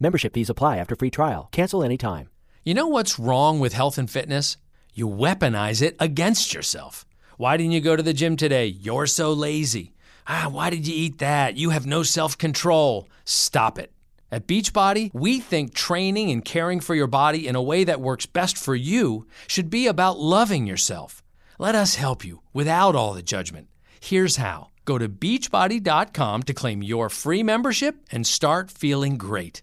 Membership fees apply after free trial. Cancel anytime. You know what's wrong with health and fitness? You weaponize it against yourself. Why didn't you go to the gym today? You're so lazy. Ah, why did you eat that? You have no self control. Stop it. At Beachbody, we think training and caring for your body in a way that works best for you should be about loving yourself. Let us help you without all the judgment. Here's how go to beachbody.com to claim your free membership and start feeling great.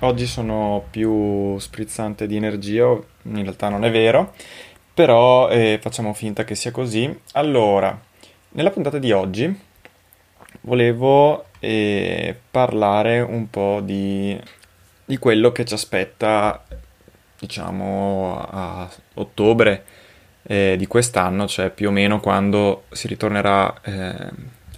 oggi sono più sprizzante di energia, in realtà non è vero, però eh, facciamo finta che sia così. Allora, nella puntata di oggi volevo eh, parlare un po' di, di quello che ci aspetta, diciamo, a ottobre eh, di quest'anno, cioè più o meno quando si ritornerà eh,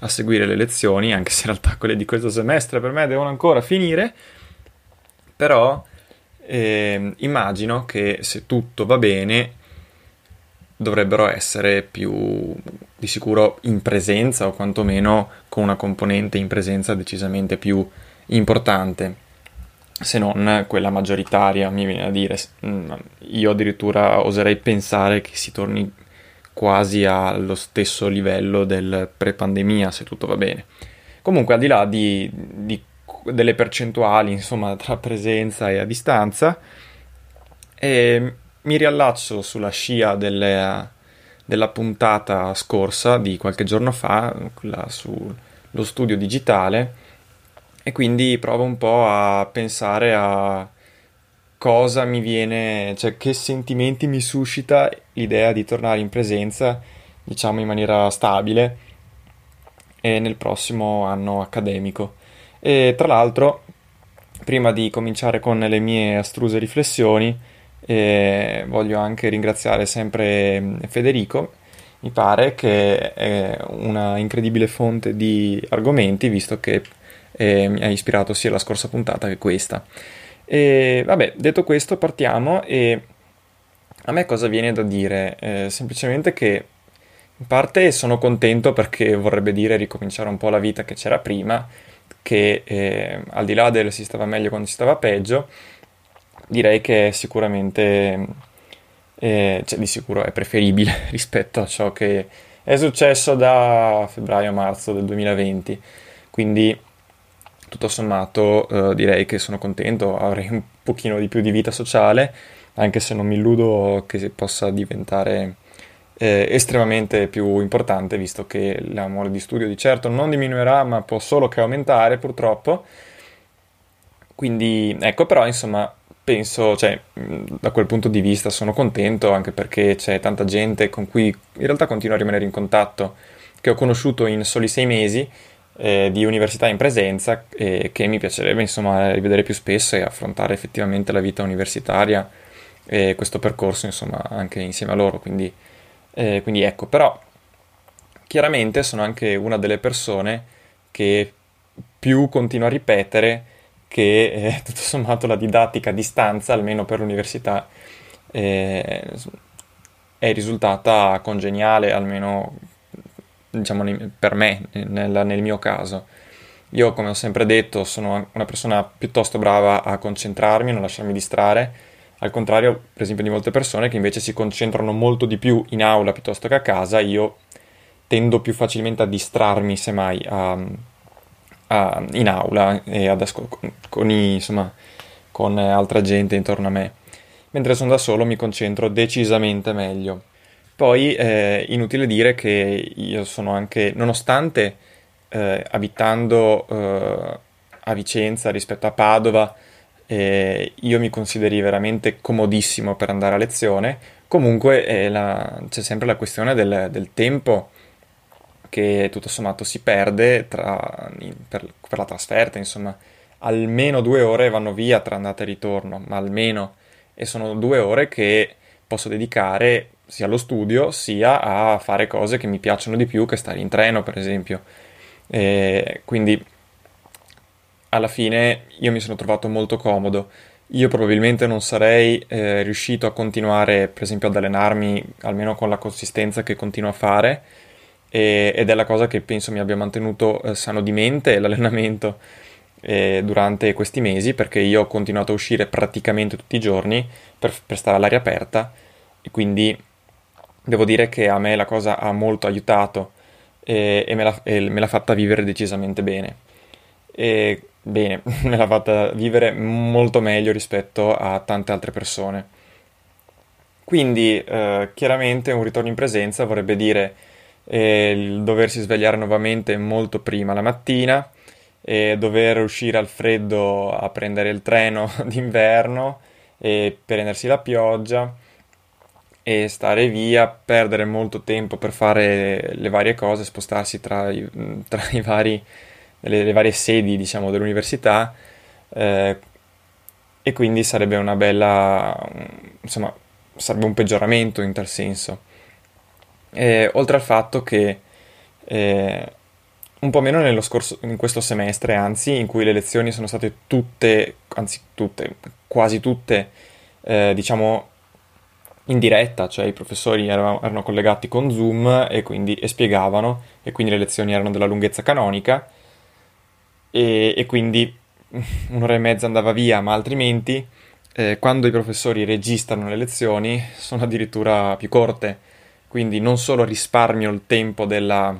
a seguire le lezioni, anche se in realtà quelle di questo semestre per me devono ancora finire, però eh, immagino che se tutto va bene dovrebbero essere più di sicuro in presenza o quantomeno con una componente in presenza decisamente più importante se non quella maggioritaria mi viene a dire mm, io addirittura oserei pensare che si torni quasi allo stesso livello del pre-pandemia, se tutto va bene. Comunque, al di là di, di, delle percentuali, insomma, tra presenza e a distanza, eh, mi riallaccio sulla scia delle, della puntata scorsa di qualche giorno fa, quella sullo studio digitale, e quindi provo un po' a pensare a cosa mi viene, cioè che sentimenti mi suscita l'idea di tornare in presenza, diciamo in maniera stabile, e nel prossimo anno accademico. E tra l'altro, prima di cominciare con le mie astruse riflessioni, eh, voglio anche ringraziare sempre mm, Federico. Mi pare che è una incredibile fonte di argomenti, visto che eh, mi ha ispirato sia la scorsa puntata che questa. E vabbè, detto questo, partiamo e a me cosa viene da dire? Eh, semplicemente che in parte sono contento perché vorrebbe dire ricominciare un po' la vita che c'era prima, che eh, al di là del si stava meglio quando si stava peggio, direi che è sicuramente, eh, cioè di sicuro è preferibile rispetto a ciò che è successo da febbraio a marzo del 2020. Quindi tutto sommato eh, direi che sono contento, avrei un pochino di più di vita sociale, anche se non mi illudo che possa diventare eh, estremamente più importante, visto che l'amore di studio di certo non diminuirà, ma può solo che aumentare purtroppo. Quindi ecco, però insomma penso, cioè, da quel punto di vista sono contento anche perché c'è tanta gente con cui in realtà continuo a rimanere in contatto, che ho conosciuto in soli sei mesi eh, di università in presenza e che mi piacerebbe insomma rivedere più spesso e affrontare effettivamente la vita universitaria e questo percorso insomma anche insieme a loro quindi, eh, quindi ecco però chiaramente sono anche una delle persone che più continua a ripetere che eh, tutto sommato la didattica a distanza almeno per l'università eh, è risultata congeniale almeno diciamo, per me, nel, nel mio caso. Io, come ho sempre detto, sono una persona piuttosto brava a concentrarmi, a non lasciarmi distrarre, al contrario, per esempio, di molte persone che invece si concentrano molto di più in aula piuttosto che a casa, io tendo più facilmente a distrarmi, semmai, a, a, in aula e ad ascol- con, i, insomma, con altra gente intorno a me. Mentre sono da solo mi concentro decisamente meglio. Poi eh, inutile dire che io sono anche, nonostante eh, abitando eh, a Vicenza rispetto a Padova, eh, io mi consideri veramente comodissimo per andare a lezione, comunque la, c'è sempre la questione del, del, tempo che tutto sommato si perde tra, per, per la trasferta, insomma, almeno due ore vanno via tra andata e ritorno, ma almeno, e sono due ore che posso dedicare sia allo studio sia a fare cose che mi piacciono di più che stare in treno, per esempio. E quindi alla fine io mi sono trovato molto comodo. Io probabilmente non sarei eh, riuscito a continuare, per esempio, ad allenarmi almeno con la consistenza che continuo a fare, e, ed è la cosa che penso mi abbia mantenuto eh, sano di mente l'allenamento eh, durante questi mesi, perché io ho continuato a uscire praticamente tutti i giorni per, per stare all'aria aperta, e quindi devo dire che a me la cosa ha molto aiutato e, e, me, l'ha, e me, l'ha, fatta vivere decisamente bene. E bene, me l'ha fatta vivere molto meglio rispetto a tante altre persone. Quindi, eh, chiaramente, un ritorno in presenza vorrebbe dire eh, il doversi svegliare nuovamente molto prima la mattina, e dover uscire al freddo a prendere il treno d'inverno e prendersi la pioggia e stare via, perdere molto tempo per fare le varie cose, spostarsi tra i, tra i vari, le, le, varie sedi diciamo, dell'università eh, e quindi sarebbe una bella, insomma, sarebbe un peggioramento in tal senso. E, oltre al fatto che eh, un po' meno nello scorso, in questo semestre, anzi, in cui le lezioni sono state tutte, anzi tutte, quasi tutte, eh, diciamo, in diretta, cioè i professori erano, erano collegati con Zoom e quindi e spiegavano, e quindi le lezioni erano della lunghezza canonica, e, e quindi un'ora e mezza andava via, ma altrimenti eh, quando i professori registrano le lezioni sono addirittura più corte, quindi non solo risparmio il tempo della,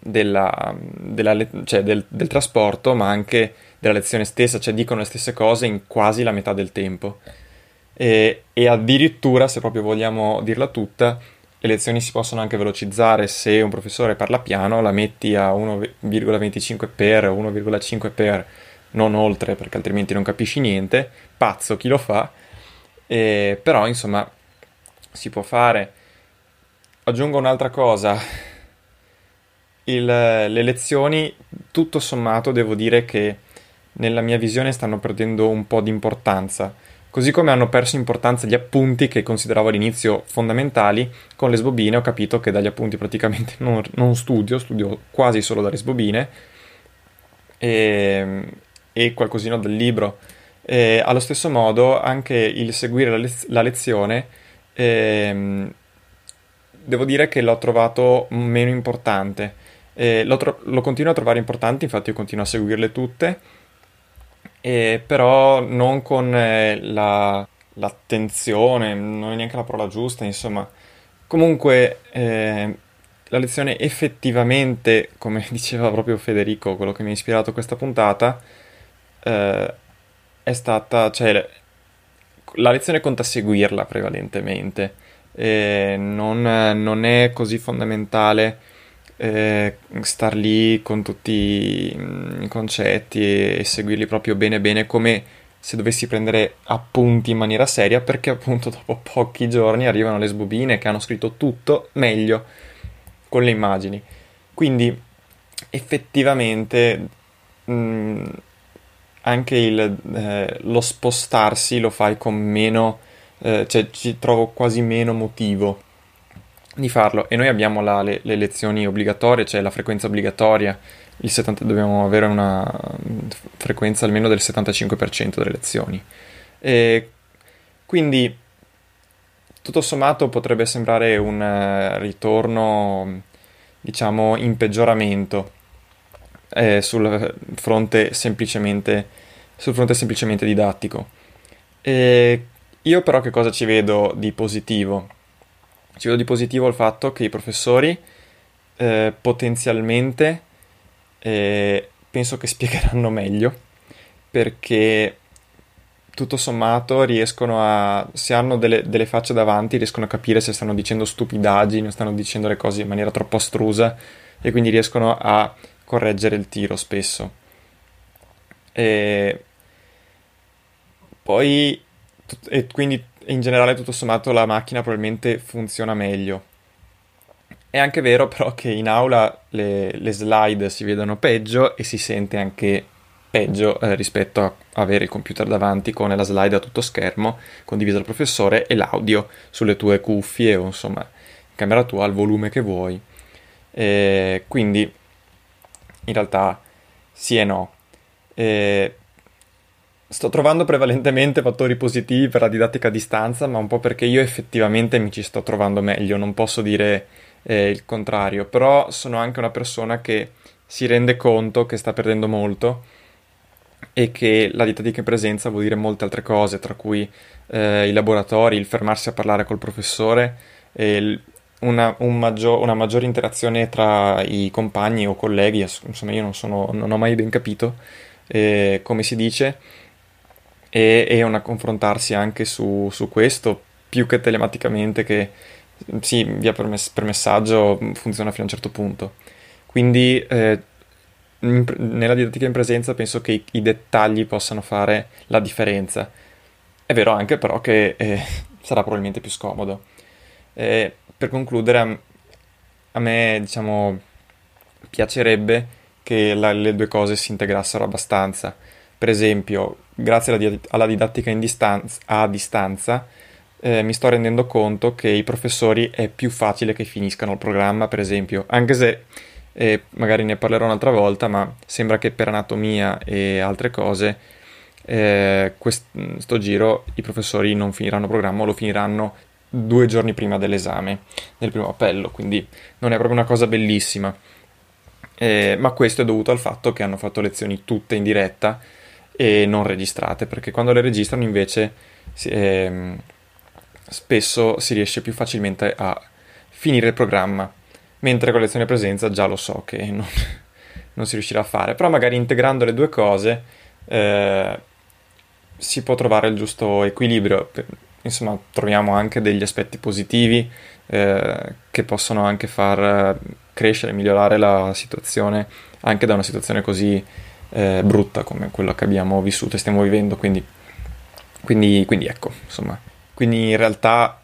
della, della, cioè del, del trasporto, ma anche della lezione stessa, cioè dicono le stesse cose in quasi la metà del tempo. E, e addirittura, se proprio vogliamo dirla tutta, le lezioni si possono anche velocizzare se un professore parla piano, la metti a 1,25 per 1,5 per, non oltre perché altrimenti non capisci niente, pazzo chi lo fa, e, però insomma si può fare. Aggiungo un'altra cosa, Il, le lezioni tutto sommato devo dire che nella mia visione stanno perdendo un po' di importanza Così come hanno perso importanza gli appunti che consideravo all'inizio fondamentali, con le sbobine ho capito che dagli appunti praticamente non, non studio, studio quasi solo dalle sbobine e, e qualcosina del libro. E, allo stesso modo anche il seguire la, lez- la lezione eh, devo dire che l'ho trovato meno importante. Tro- lo continuo a trovare importante, infatti io continuo a seguirle tutte eh, però non con eh, la, l'attenzione, non è neanche la parola giusta, insomma. Comunque, eh, la lezione effettivamente, come diceva proprio Federico, quello che mi ha ispirato a questa puntata, eh, è stata, cioè, la lezione conta seguirla prevalentemente, non, non è così fondamentale eh, star lì con tutti mm, i concetti e, e seguirli proprio bene bene come se dovessi prendere appunti in maniera seria perché appunto dopo pochi giorni arrivano le sbobine che hanno scritto tutto meglio con le immagini. Quindi effettivamente mh, mm, anche il, eh, lo spostarsi lo fai con meno, eh, cioè ci trovo quasi meno motivo di farlo e noi abbiamo la, le, le, lezioni obbligatorie, cioè la frequenza obbligatoria, 70, dobbiamo avere una frequenza almeno del 75% delle lezioni. E quindi tutto sommato potrebbe sembrare un uh, ritorno, diciamo, in peggioramento eh, sul, fronte semplicemente, sul fronte semplicemente didattico. E io però che cosa ci vedo di positivo? Ci vedo di positivo il fatto che i professori eh, potenzialmente eh, penso che spiegheranno meglio perché tutto sommato riescono a, se hanno delle, delle, facce davanti, riescono a capire se stanno dicendo stupidaggini o stanno dicendo le cose in maniera troppo astrusa e quindi riescono a correggere il tiro spesso. E poi, e quindi in generale tutto sommato la macchina probabilmente funziona meglio. È anche vero però che in aula le, le slide si vedono peggio e si sente anche peggio eh, rispetto a avere il computer davanti con la slide a tutto schermo condivisa dal professore e l'audio sulle tue cuffie o insomma in camera tua al volume che vuoi. E quindi in realtà sì e no. E sto trovando prevalentemente fattori positivi per la didattica a distanza, ma un po' perché io effettivamente mi ci sto trovando meglio, non posso dire eh, il contrario, però sono anche una persona che si rende conto che sta perdendo molto e che la didattica in presenza vuol dire molte altre cose, tra cui eh, i laboratori, il fermarsi a parlare col professore, il, una, un maggior, una maggiore interazione tra i compagni o colleghi, insomma io non, sono, non ho mai ben capito eh, come si dice, e, e una confrontarsi anche su, su, questo, più che telematicamente, che sì, via per, mess- per messaggio funziona fino a un certo punto. Quindi eh, in, nella didattica in presenza penso che i, i, dettagli possano fare la differenza. È vero anche però che eh, sarà probabilmente più scomodo. Eh, per concludere, a, a, me diciamo piacerebbe che la, le due cose si integrassero abbastanza. Per esempio, grazie alla, alla didattica distanza, a distanza, eh, mi sto rendendo conto che i professori è più facile che finiscano il programma, per esempio, anche se e magari ne parlerò un'altra volta, ma sembra che per anatomia e altre cose eh, questo giro i professori non finiranno il programma, lo finiranno due giorni prima dell'esame, del primo appello, quindi non è proprio una cosa bellissima. Eh, ma questo è dovuto al fatto che hanno fatto lezioni tutte in diretta e non registrate, perché quando le registrano invece eh, spesso si riesce più facilmente a finire il programma mentre con lezione presenza già lo so che non, non, si riuscirà a fare, però magari integrando le due cose eh, si può trovare il giusto equilibrio, insomma troviamo anche degli aspetti positivi eh, che possono anche far crescere, migliorare la situazione anche da una situazione così eh, brutta come quella che abbiamo vissuto e stiamo vivendo, quindi, quindi, quindi ecco, insomma, quindi in realtà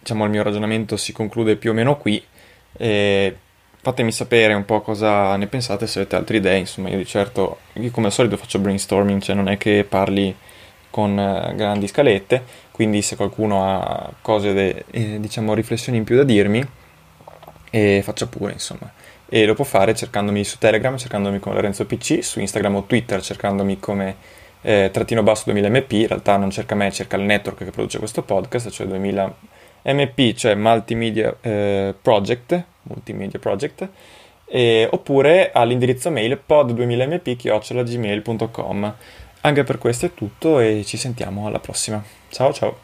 diciamo il mio ragionamento si conclude più o meno qui e fatemi sapere un po' cosa ne pensate, se avete altre idee. Insomma, io di certo, io come al solito faccio brainstorming, cioè non è che parli con uh, grandi scalette, quindi se qualcuno ha cose, de, eh, diciamo, riflessioni in più da dirmi, eh, faccia pure, insomma. E lo può fare cercandomi su Telegram, cercandomi come Lorenzo PC, su Instagram o Twitter, cercandomi come eh, trattino basso 2000mp, in realtà non cerca me, cerca il network che produce questo podcast, cioè 2000 MP, cioè Multimedia eh, Project, Multimedia Project, e, oppure all'indirizzo mail pod2000mp.gmail.com. Anche per questo è tutto e ci sentiamo alla prossima. Ciao ciao!